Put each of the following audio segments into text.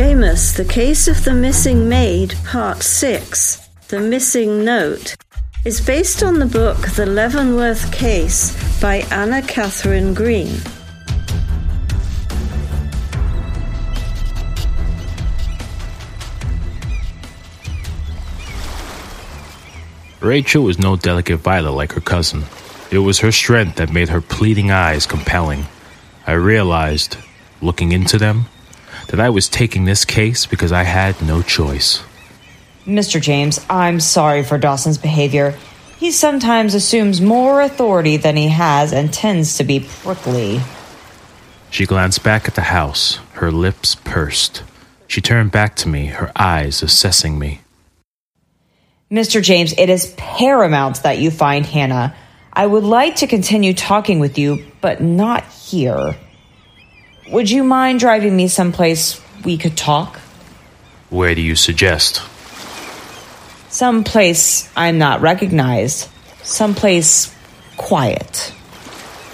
Seamus, The Case of the Missing Maid, Part 6, The Missing Note, is based on the book The Leavenworth Case by Anna Katharine Green. Rachel was no delicate violet like her cousin. It was her strength that made her pleading eyes compelling. I realized, looking into them, that I was taking this case because I had no choice. Mr. James, I'm sorry for Dawson's behavior. He sometimes assumes more authority than he has and tends to be prickly. She glanced back at the house, her lips pursed. She turned back to me, her eyes assessing me. Mr. James, it is paramount that you find Hannah. I would like to continue talking with you, but not here. Would you mind driving me someplace we could talk? Where do you suggest? Someplace I'm not recognized. Someplace quiet.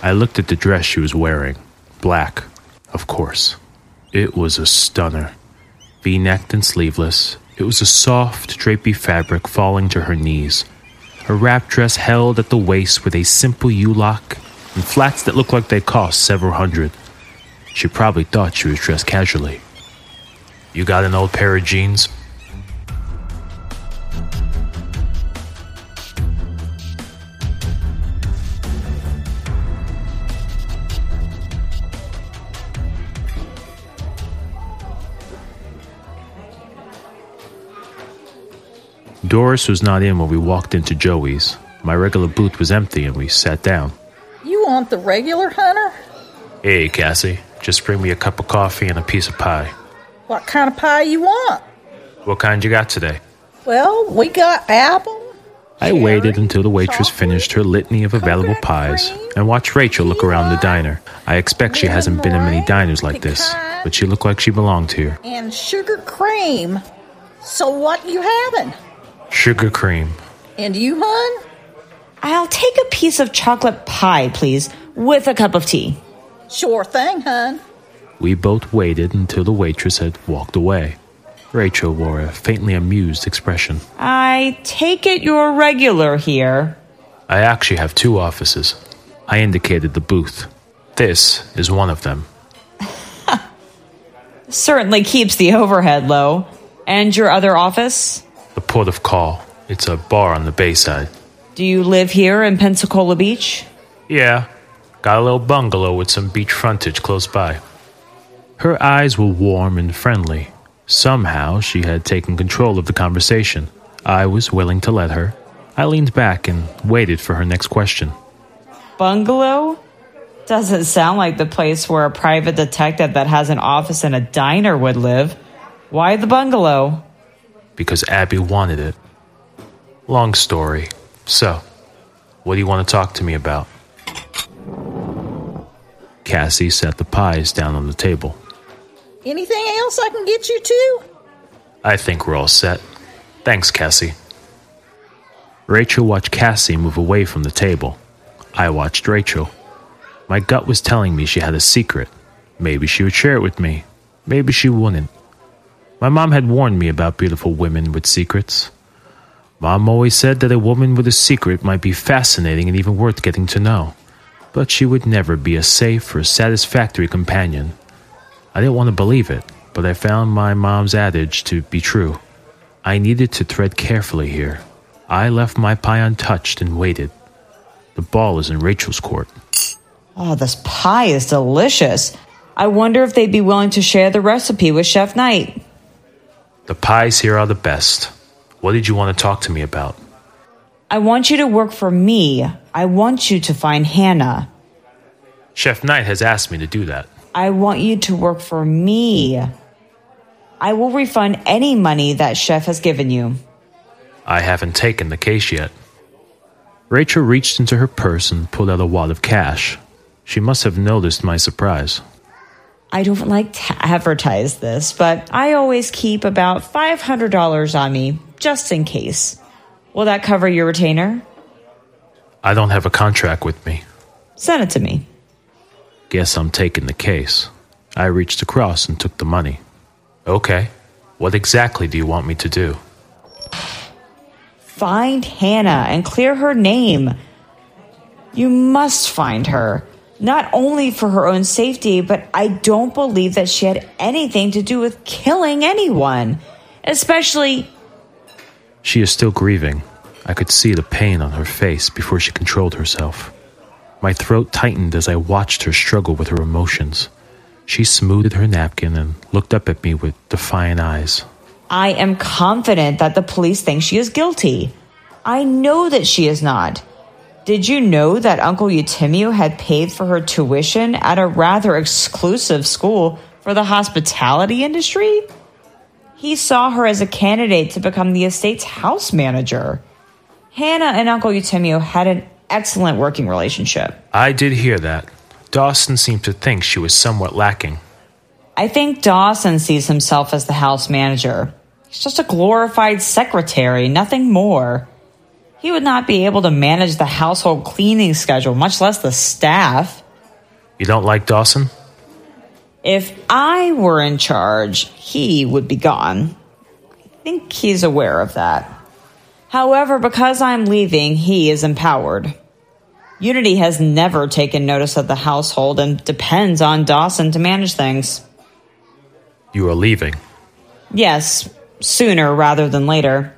I looked at the dress she was wearing. Black, of course. It was a stunner. V necked and sleeveless, it was a soft, drapey fabric falling to her knees. Her wrap dress held at the waist with a simple U lock and flats that looked like they cost several hundred. She probably thought she was dressed casually. You got an old pair of jeans? Doris was not in when we walked into Joey's. My regular booth was empty and we sat down. You want the regular hunter? Hey, Cassie, just bring me a cup of coffee and a piece of pie. What kind of pie you want? What kind you got today? Well, we got apple. I cherry, waited until the waitress chocolate, finished her litany of available pies cream, and watched Rachel look around the diner. I expect she hasn't been in many diners like this, but she looked like she belonged here. And sugar cream. So what you having? Sugar cream. And you, hun? I'll take a piece of chocolate pie, please, with a cup of tea. Sure thing, hun. We both waited until the waitress had walked away. Rachel wore a faintly amused expression. I take it you're a regular here. I actually have two offices. I indicated the booth. This is one of them. Certainly keeps the overhead low. And your other office? The port of call. It's a bar on the bayside. Do you live here in Pensacola Beach? Yeah, got a little bungalow with some beach frontage close by. Her eyes were warm and friendly. Somehow she had taken control of the conversation. I was willing to let her. I leaned back and waited for her next question. Bungalow? Doesn't sound like the place where a private detective that has an office and a diner would live. Why the bungalow? Because Abby wanted it. Long story. So, what do you want to talk to me about? Cassie set the pies down on the table. Anything else I can get you to? I think we're all set. Thanks, Cassie. Rachel watched Cassie move away from the table. I watched Rachel. My gut was telling me she had a secret. Maybe she would share it with me. Maybe she wouldn't. My mom had warned me about beautiful women with secrets. Mom always said that a woman with a secret might be fascinating and even worth getting to know, but she would never be a safe or satisfactory companion. I didn't want to believe it, but I found my mom's adage to be true. I needed to tread carefully here. I left my pie untouched and waited. The ball is in Rachel's court. Oh, this pie is delicious. I wonder if they'd be willing to share the recipe with Chef Knight. The pies here are the best. What did you want to talk to me about? I want you to work for me. I want you to find Hannah. Chef Knight has asked me to do that. I want you to work for me. I will refund any money that Chef has given you. I haven't taken the case yet. Rachel reached into her purse and pulled out a wad of cash. She must have noticed my surprise. I don't like to advertise this, but I always keep about $500 on me, just in case. Will that cover your retainer? I don't have a contract with me. Send it to me. Guess I'm taking the case. I reached across and took the money. Okay. What exactly do you want me to do? Find Hannah and clear her name. You must find her. Not only for her own safety, but I don't believe that she had anything to do with killing anyone. Especially. She is still grieving. I could see the pain on her face before she controlled herself. My throat tightened as I watched her struggle with her emotions. She smoothed her napkin and looked up at me with defiant eyes. I am confident that the police think she is guilty. I know that she is not. Did you know that Uncle Eutimio had paid for her tuition at a rather exclusive school for the hospitality industry? He saw her as a candidate to become the estate's house manager. Hannah and Uncle Eutimio had an excellent working relationship. I did hear that. Dawson seemed to think she was somewhat lacking. I think Dawson sees himself as the house manager. He's just a glorified secretary, nothing more. He would not be able to manage the household cleaning schedule, much less the staff. You don't like Dawson? If I were in charge, he would be gone. I think he's aware of that. However, because I'm leaving, he is empowered. Unity has never taken notice of the household and depends on Dawson to manage things. You are leaving. Yes, sooner rather than later.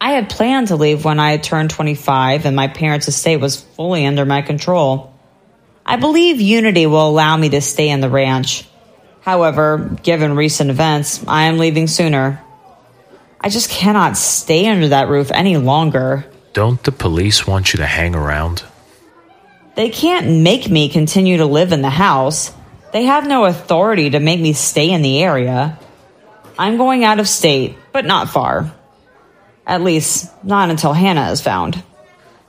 I had planned to leave when I had turned 25 and my parents' estate was fully under my control. I believe Unity will allow me to stay in the ranch. However, given recent events, I am leaving sooner. I just cannot stay under that roof any longer. Don't the police want you to hang around? They can't make me continue to live in the house. They have no authority to make me stay in the area. I'm going out of state, but not far. At least, not until Hannah is found.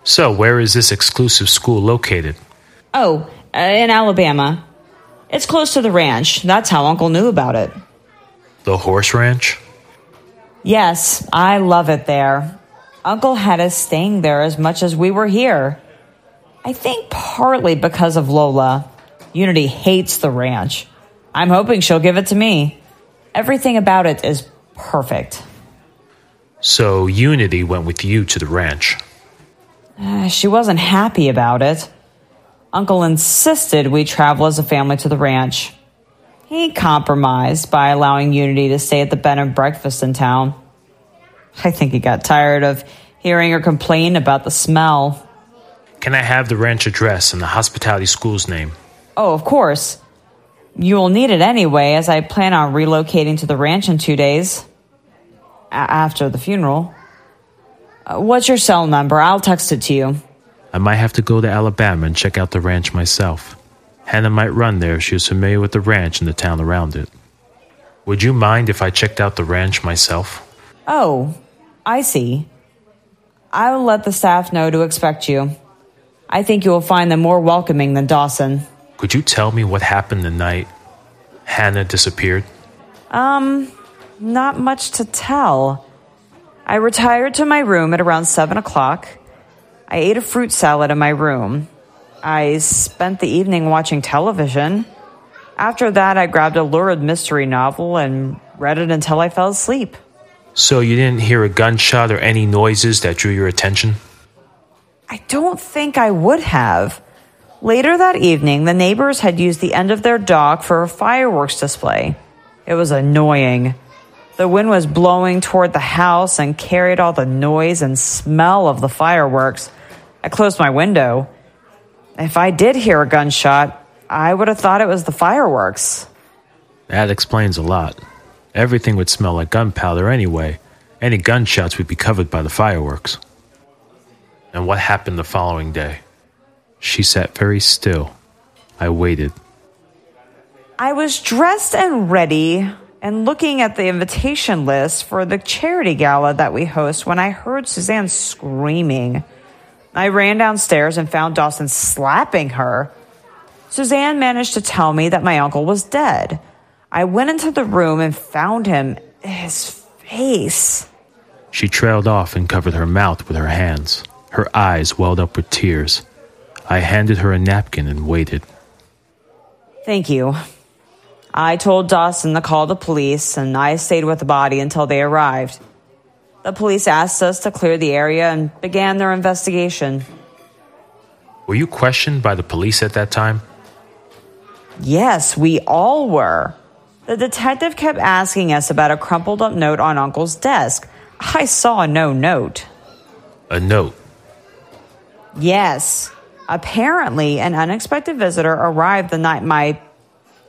So, where is this exclusive school located? Oh, uh, in Alabama. It's close to the ranch. That's how Uncle knew about it. The horse ranch? Yes, I love it there. Uncle had us staying there as much as we were here. I think partly because of Lola. Unity hates the ranch. I'm hoping she'll give it to me. Everything about it is perfect. So, Unity went with you to the ranch. Uh, she wasn't happy about it. Uncle insisted we travel as a family to the ranch. He compromised by allowing Unity to stay at the bed and breakfast in town. I think he got tired of hearing her complain about the smell. Can I have the ranch address and the hospitality school's name? Oh, of course. You will need it anyway, as I plan on relocating to the ranch in two days. A- after the funeral. Uh, what's your cell number? I'll text it to you. I might have to go to Alabama and check out the ranch myself. Hannah might run there if she was familiar with the ranch and the town around it. Would you mind if I checked out the ranch myself? Oh, I see. I will let the staff know to expect you. I think you will find them more welcoming than Dawson. Could you tell me what happened the night Hannah disappeared? Um, not much to tell. I retired to my room at around 7 o'clock. I ate a fruit salad in my room. I spent the evening watching television. After that, I grabbed a lurid mystery novel and read it until I fell asleep. So you didn't hear a gunshot or any noises that drew your attention? I don't think I would have. Later that evening, the neighbors had used the end of their dock for a fireworks display. It was annoying. The wind was blowing toward the house and carried all the noise and smell of the fireworks. I closed my window. If I did hear a gunshot, I would have thought it was the fireworks. That explains a lot. Everything would smell like gunpowder anyway. Any gunshots would be covered by the fireworks. And what happened the following day? She sat very still. I waited. I was dressed and ready and looking at the invitation list for the charity gala that we host when I heard Suzanne screaming. I ran downstairs and found Dawson slapping her. Suzanne managed to tell me that my uncle was dead. I went into the room and found him. His face. She trailed off and covered her mouth with her hands. Her eyes welled up with tears. I handed her a napkin and waited. Thank you. I told Dawson to call the police, and I stayed with the body until they arrived. The police asked us to clear the area and began their investigation. Were you questioned by the police at that time? Yes, we all were. The detective kept asking us about a crumpled up note on Uncle's desk. I saw no note. A note. Yes. Apparently, an unexpected visitor arrived the night my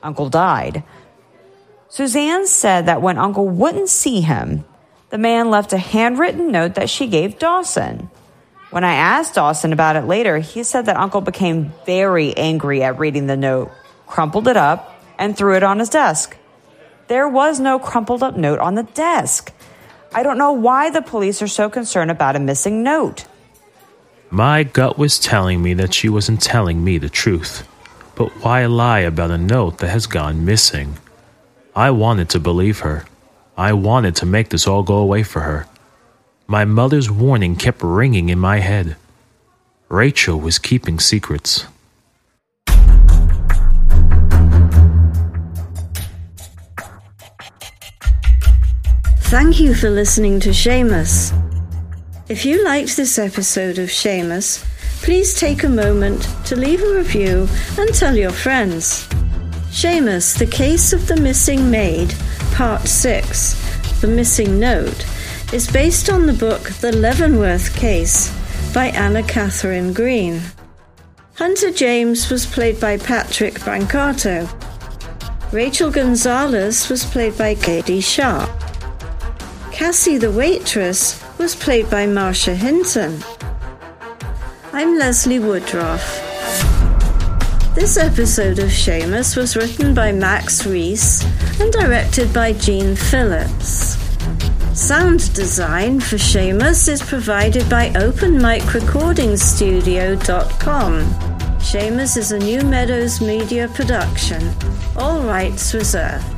uncle died. Suzanne said that when Uncle wouldn't see him, the man left a handwritten note that she gave Dawson. When I asked Dawson about it later, he said that Uncle became very angry at reading the note, crumpled it up, and threw it on his desk. There was no crumpled up note on the desk. I don't know why the police are so concerned about a missing note. My gut was telling me that she wasn't telling me the truth. But why lie about a note that has gone missing? I wanted to believe her. I wanted to make this all go away for her. My mother's warning kept ringing in my head. Rachel was keeping secrets. Thank you for listening to Seamus. If you liked this episode of Seamus, please take a moment to leave a review and tell your friends. Seamus, The Case of the Missing Maid, Part 6, The Missing Note, is based on the book The Leavenworth Case by Anna Katharine Green. Hunter James was played by Patrick Brancato. Rachel Gonzalez was played by Katie Sharp. Cassie the waitress was played by Marcia Hinton. I'm Leslie Woodruff. This episode of Seamus was written by Max Reese and directed by Gene Phillips. Sound design for Seamus is provided by OpenMicRecordingStudio.com. Seamus is a New Meadows media production. All rights reserved.